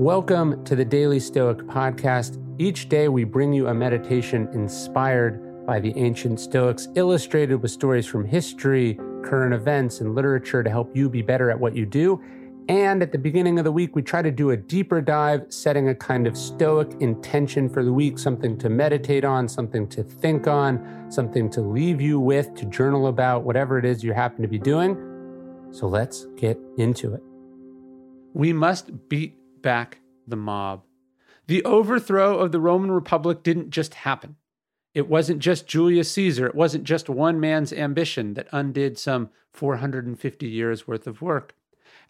Welcome to the Daily Stoic Podcast. Each day we bring you a meditation inspired by the ancient Stoics, illustrated with stories from history, current events, and literature to help you be better at what you do. And at the beginning of the week, we try to do a deeper dive, setting a kind of Stoic intention for the week, something to meditate on, something to think on, something to leave you with, to journal about, whatever it is you happen to be doing. So let's get into it. We must beat back the mob. The overthrow of the Roman Republic didn't just happen. It wasn't just Julius Caesar, it wasn't just one man's ambition that undid some 450 years worth of work.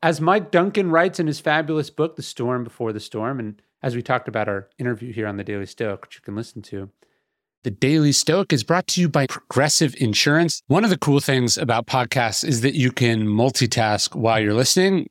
As Mike Duncan writes in his fabulous book, The Storm Before the Storm, and as we talked about our interview here on the Daily Stoic, which you can listen to, the Daily Stoic is brought to you by Progressive Insurance. One of the cool things about podcasts is that you can multitask while you're listening,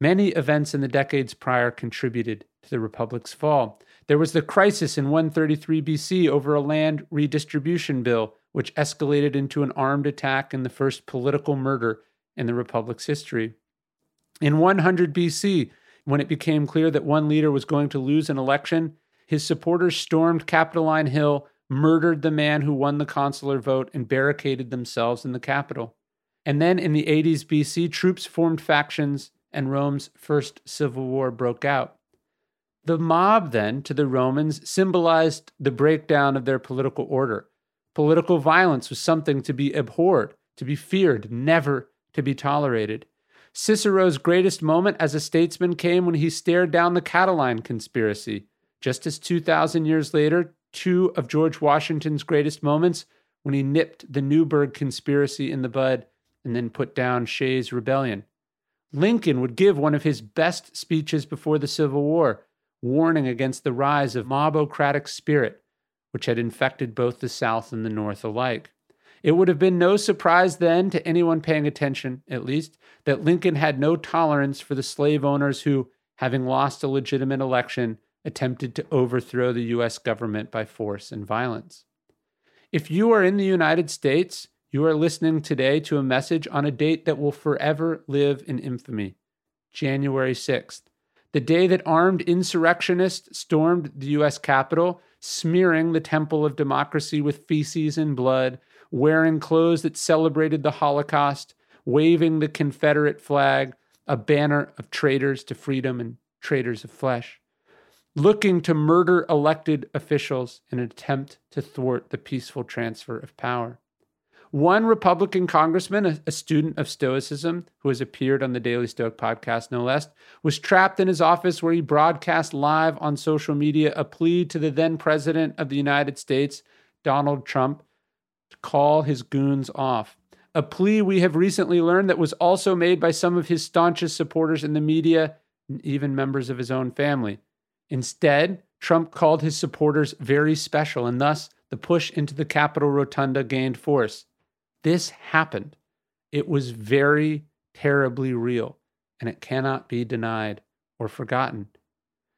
Many events in the decades prior contributed to the Republic's fall. There was the crisis in 133 BC over a land redistribution bill, which escalated into an armed attack and the first political murder in the Republic's history. In 100 BC, when it became clear that one leader was going to lose an election, his supporters stormed Capitoline Hill, murdered the man who won the consular vote, and barricaded themselves in the Capitol. And then in the 80s BC, troops formed factions and Rome's first civil war broke out. The mob, then, to the Romans, symbolized the breakdown of their political order. Political violence was something to be abhorred, to be feared, never to be tolerated. Cicero's greatest moment as a statesman came when he stared down the Catiline conspiracy. Just as 2,000 years later, two of George Washington's greatest moments when he nipped the Newburgh conspiracy in the bud and then put down Shays' rebellion. Lincoln would give one of his best speeches before the Civil War, warning against the rise of mobocratic spirit, which had infected both the South and the North alike. It would have been no surprise then to anyone paying attention, at least, that Lincoln had no tolerance for the slave owners who, having lost a legitimate election, attempted to overthrow the U.S. government by force and violence. If you are in the United States, you are listening today to a message on a date that will forever live in infamy January 6th, the day that armed insurrectionists stormed the U.S. Capitol, smearing the temple of democracy with feces and blood, wearing clothes that celebrated the Holocaust, waving the Confederate flag, a banner of traitors to freedom and traitors of flesh, looking to murder elected officials in an attempt to thwart the peaceful transfer of power. One Republican congressman, a, a, student of Stoicism, who has appeared on the Daily Stoic podcast, no less, was trapped in his office where he broadcast live on social media a plea to the then president of the United States, Donald Trump, to call his goons off. A plea we have recently learned that was also made by some of his staunchest supporters in the media and even members of his own family. Instead, Trump called his supporters very special, and thus the push into the Capitol rotunda gained force. This happened. It was very terribly real, and it cannot be denied or forgotten.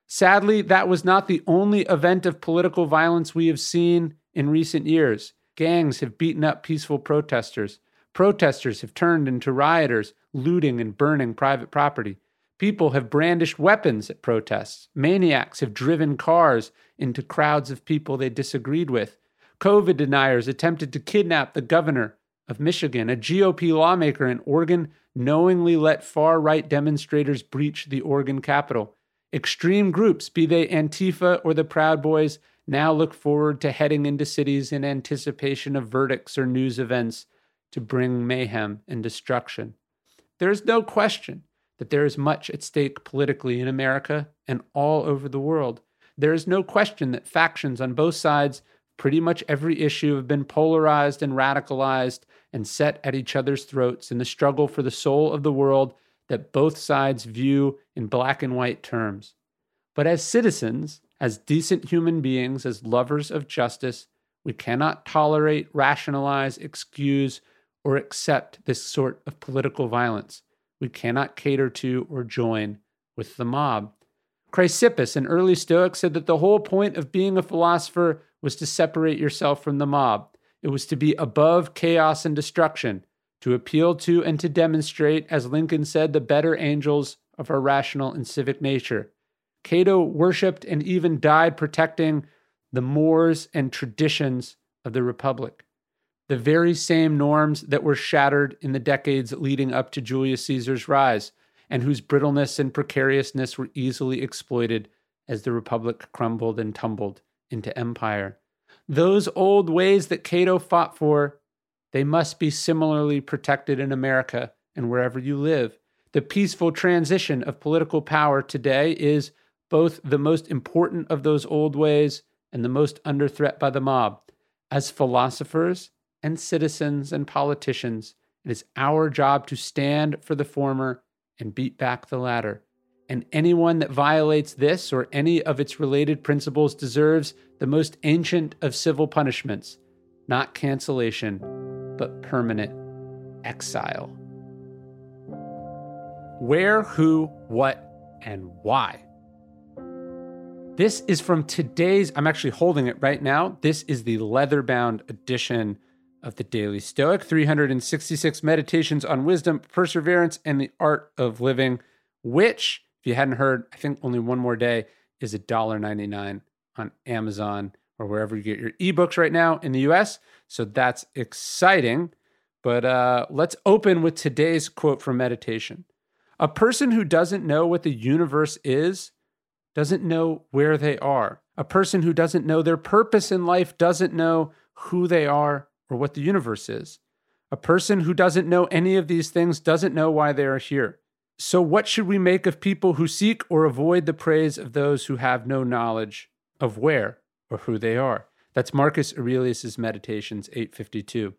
Sadly, that was not the only event of political violence we have seen in recent years. Gangs have beaten up peaceful protesters. Protesters have turned into rioters, looting and burning private property. People have brandished weapons at protests. Maniacs have driven cars into crowds of people they disagreed with. COVID deniers attempted to kidnap the governor of Michigan, a GOP lawmaker in Oregon knowingly let far right demonstrators breach the Oregon Capitol. Extreme groups, be they Antifa or the Proud Boys, now look forward to heading into cities in anticipation of verdicts or news events to bring mayhem and destruction. There is no question that there is much at stake politically in America and all over the world. There is no question that factions on both sides, pretty much every issue, have been polarized and radicalized and set at each other's throats in the struggle for the soul of the world that both sides view in black and white terms. But as citizens, as decent human beings, as lovers of justice, we cannot tolerate, rationalize, excuse, or accept this sort of political violence. We cannot cater to or join with the mob. Chrysippus, an early Stoic, said that the whole point of being a philosopher was to separate yourself from the mob. It was to be above chaos and destruction, to appeal to and to demonstrate, as Lincoln said, the better angels of our rational and civic nature. Cato worshiped and even died protecting the mores and traditions of the Republic the very same norms that were shattered in the decades leading up to Julius Caesar's rise, and whose brittleness and precariousness were easily exploited as the Republic crumbled and tumbled into empire. Those old ways that Cato fought for, they must be similarly protected in America and wherever you live. The peaceful transition of political power today is both the most important of those old ways and the most under threat by the mob. As philosophers, and citizens and politicians, it is our job to stand for the former and beat back the latter. And anyone that violates this or any of its related principles deserves the most ancient of civil punishments, not cancellation, but permanent exile. Where, who, what, and why. This is from today's, I'm actually holding it right now. This is the leather bound edition of the Daily Stoic, 366 meditations on wisdom, perseverance, and the art of living, which, if you hadn't heard, I think only one more day is $1.99 on Amazon or wherever you get your ebooks right now in the US. So that's exciting. But uh, let's open with today's quote from meditation. A person who doesn't know what the universe is doesn't know where they are. A person who doesn't know their purpose in life doesn't know who they are or what the universe is. A person who doesn't know any of these things doesn't know why they are here. So, what should we make of people who seek or avoid the praise of those who have no knowledge of where or who they are? That's Marcus Aurelius's Meditations 852.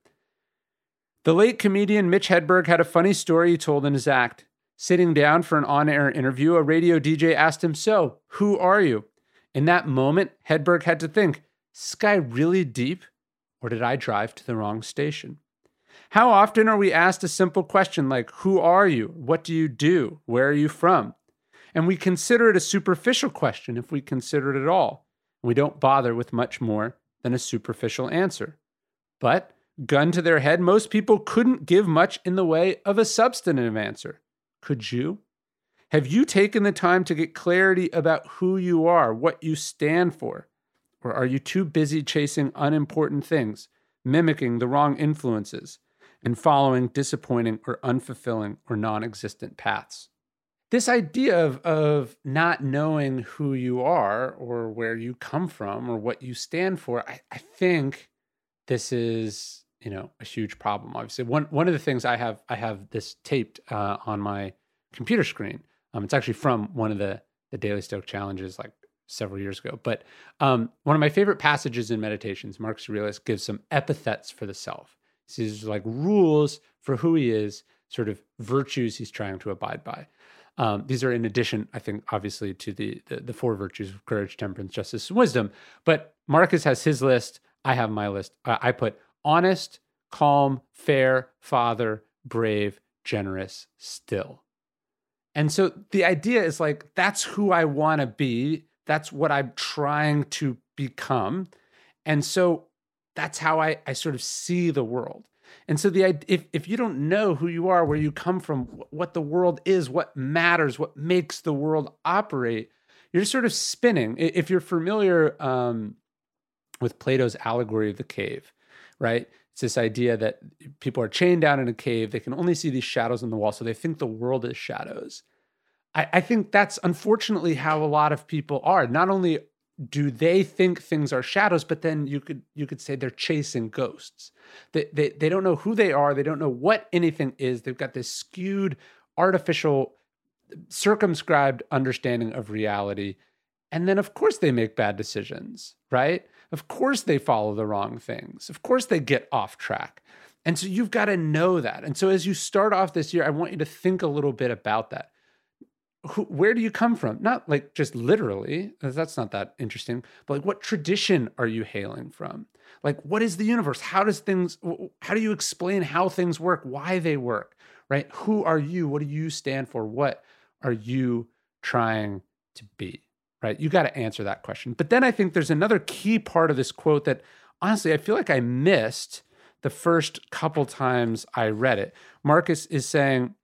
The late comedian Mitch Hedberg had a funny story he told in his act. Sitting down for an on air interview, a radio DJ asked him, So, who are you? In that moment, Hedberg had to think, Sky really deep? Or did I drive to the wrong station? How often are we asked a simple question like, Who are you? What do you do? Where are you from? And we consider it a superficial question if we consider it at all. We don't bother with much more than a superficial answer. But, gun to their head, most people couldn't give much in the way of a substantive answer. Could you? Have you taken the time to get clarity about who you are, what you stand for? Or are you too busy chasing unimportant things, mimicking the wrong influences, and following disappointing or unfulfilling or non existent paths? This idea of, of not knowing who you are or where you come from or what you stand for, I, I think this is you know a huge problem obviously one one of the things i have i have this taped uh, on my computer screen um, it's actually from one of the the daily stoic challenges like several years ago. But um, one of my favorite passages in Meditations, Marcus Aurelius gives some epithets for the self. These are like rules for who he is, sort of virtues he's trying to abide by. Um, these are in addition, I think, obviously to the, the, the four virtues of courage, temperance, justice, and wisdom. But Marcus has his list. I have my list. I put honest, calm, fair, father, brave, generous, still. And so the idea is like that's who I want to be that's what I'm trying to become. And so that's how I, I sort of see the world. And so the if if you don't know who you are, where you come from, what the world is, what matters, what makes the world operate, you're sort of spinning. If you're familiar um, with Plato's allegory of the cave, right? It's this idea that people are chained down in a cave. They can only see these shadows on the wall, so they think the world is shadows. I, I think that's unfortunately how a lot of people are. Not only do they think things are shadows but then you could you could say they're chasing ghosts. They, they they don't know who they are. They don't know what anything is. They've got this skewed artificial circumscribed understanding of reality. And then of course they make bad decisions right? Of course they follow the wrong things. Of course they get off track. And so you've got to know that. And so as you start off this year i want you to think a little bit about that who, where do you come from? Not like just literally, uh, that's not that interesting, but like what tradition are you hailing from? Like what is the universe? How does things, how do you explain how things work, why they work, right? Who are you? What do you stand for? What are you trying to be, right? You got to answer that question. But then I think there's another key part of this quote that honestly, I feel like I missed the first couple times I read it. Marcus is saying,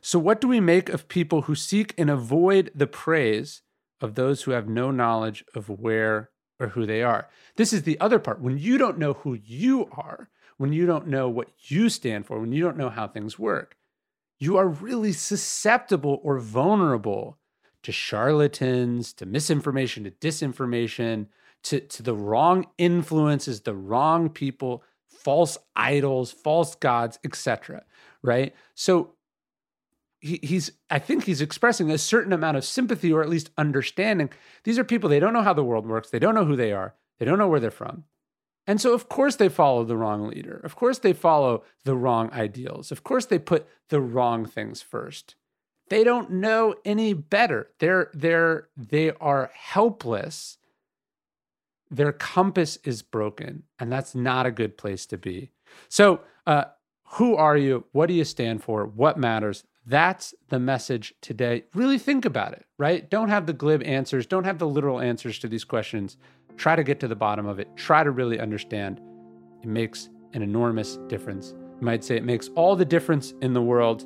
so, what do we make of people who seek and avoid the praise of those who have no knowledge of where or who they are? This is the other part. When you don't know who you are, when you don't know what you stand for, when you don't know how things work, you are really susceptible or vulnerable to charlatans, to misinformation, to disinformation, to, to the wrong influences, the wrong people, false idols, false gods, etc. Right? So he, he's i think he's expressing a certain amount of sympathy or at least understanding. These are people they don't know how the world works. They don't know who they are. They don't know where they're from. And so of course they follow the wrong leader. Of course they follow the wrong ideals. Of course they put the wrong things first. They don't know any better. They're they're they are helpless. Their compass is broken and that's not a good place to be. So uh, who are you? What do you stand for? What matters that's the message today. Really think about it, right? Don't have the glib answers, don't have the literal answers to these questions. Try to get to the bottom of it. Try to really understand. It makes an enormous difference. You might say it makes all the difference in the world.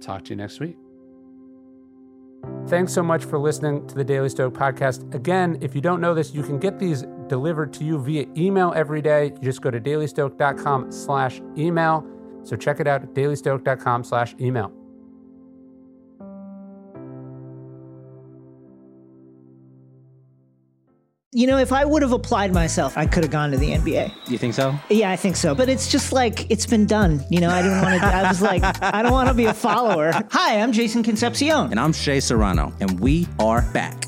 Talk to you next week. Thanks so much for listening to the Daily Stoic podcast. Again, if you don't know this, you can get these delivered to you via email every day. You just go to dailystoic.com slash email. So check it out at dailystoic.com slash email. You know, if I would have applied myself, I could have gone to the NBA. You think so? Yeah, I think so. But it's just like it's been done. You know, I didn't want to. I was like, I don't want to be a follower. Hi, I'm Jason Concepcion, and I'm Shea Serrano, and we are back.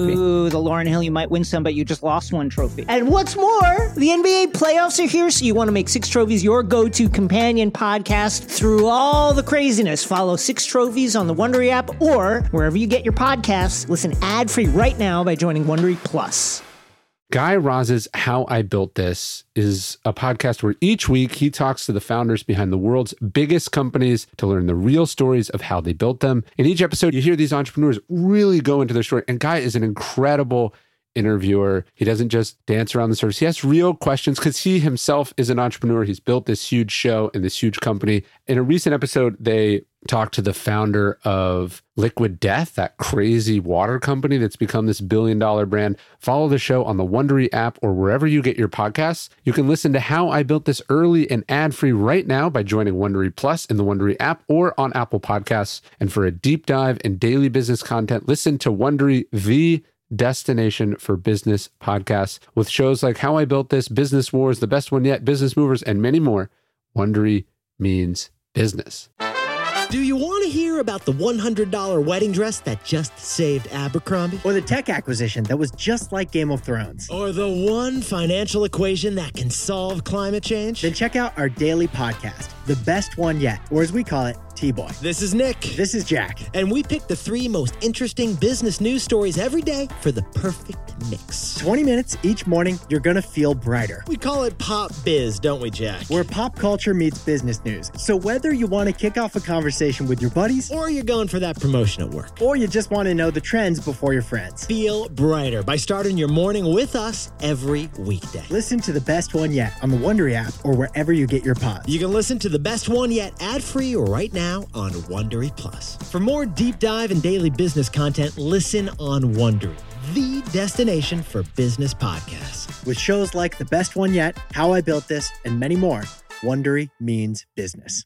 Ooh, the Lauryn Hill You Might Win Some, but you just lost one trophy. And what's more, the NBA playoffs are here, so you want to make Six Trophies your go to companion podcast through all the craziness. Follow Six Trophies on the Wondery app or wherever you get your podcasts. Listen ad free right now by joining Wondery Plus. Guy Raz's How I Built This is a podcast where each week he talks to the founders behind the world's biggest companies to learn the real stories of how they built them. In each episode, you hear these entrepreneurs really go into their story. And Guy is an incredible interviewer. He doesn't just dance around the surface. He has real questions because he himself is an entrepreneur. He's built this huge show and this huge company. In a recent episode, they talked to the founder of Liquid Death, that crazy water company that's become this billion dollar brand. Follow the show on the Wondery app or wherever you get your podcasts. You can listen to how I built this early and ad free right now by joining Wondery Plus in the Wondery app or on Apple Podcasts. And for a deep dive in daily business content, listen to Wondery the destination for business podcasts with shows like How I Built This, Business Wars, The Best One Yet, Business Movers, and many more. Wondery means business. Do you want to hear about the $100 wedding dress that just saved Abercrombie? Or the tech acquisition that was just like Game of Thrones? Or the one financial equation that can solve climate change? Then check out our daily podcast, The Best One Yet, or as we call it, T Boy. This is Nick. This is Jack. And we pick the three most interesting business news stories every day for the perfect mix. 20 minutes each morning, you're going to feel brighter. We call it Pop Biz, don't we, Jack? Where pop culture meets business news. So whether you want to kick off a conversation with your buddies, or you're going for that promotion at work, or you just want to know the trends before your friends, feel brighter by starting your morning with us every weekday. Listen to the best one yet on the Wondery app or wherever you get your pods. You can listen to the best one yet ad-free right now on Wondery Plus. For more deep dive and daily business content, listen on Wondery, the destination for business podcasts. With shows like The Best One Yet, How I Built This, and many more, Wondery means business.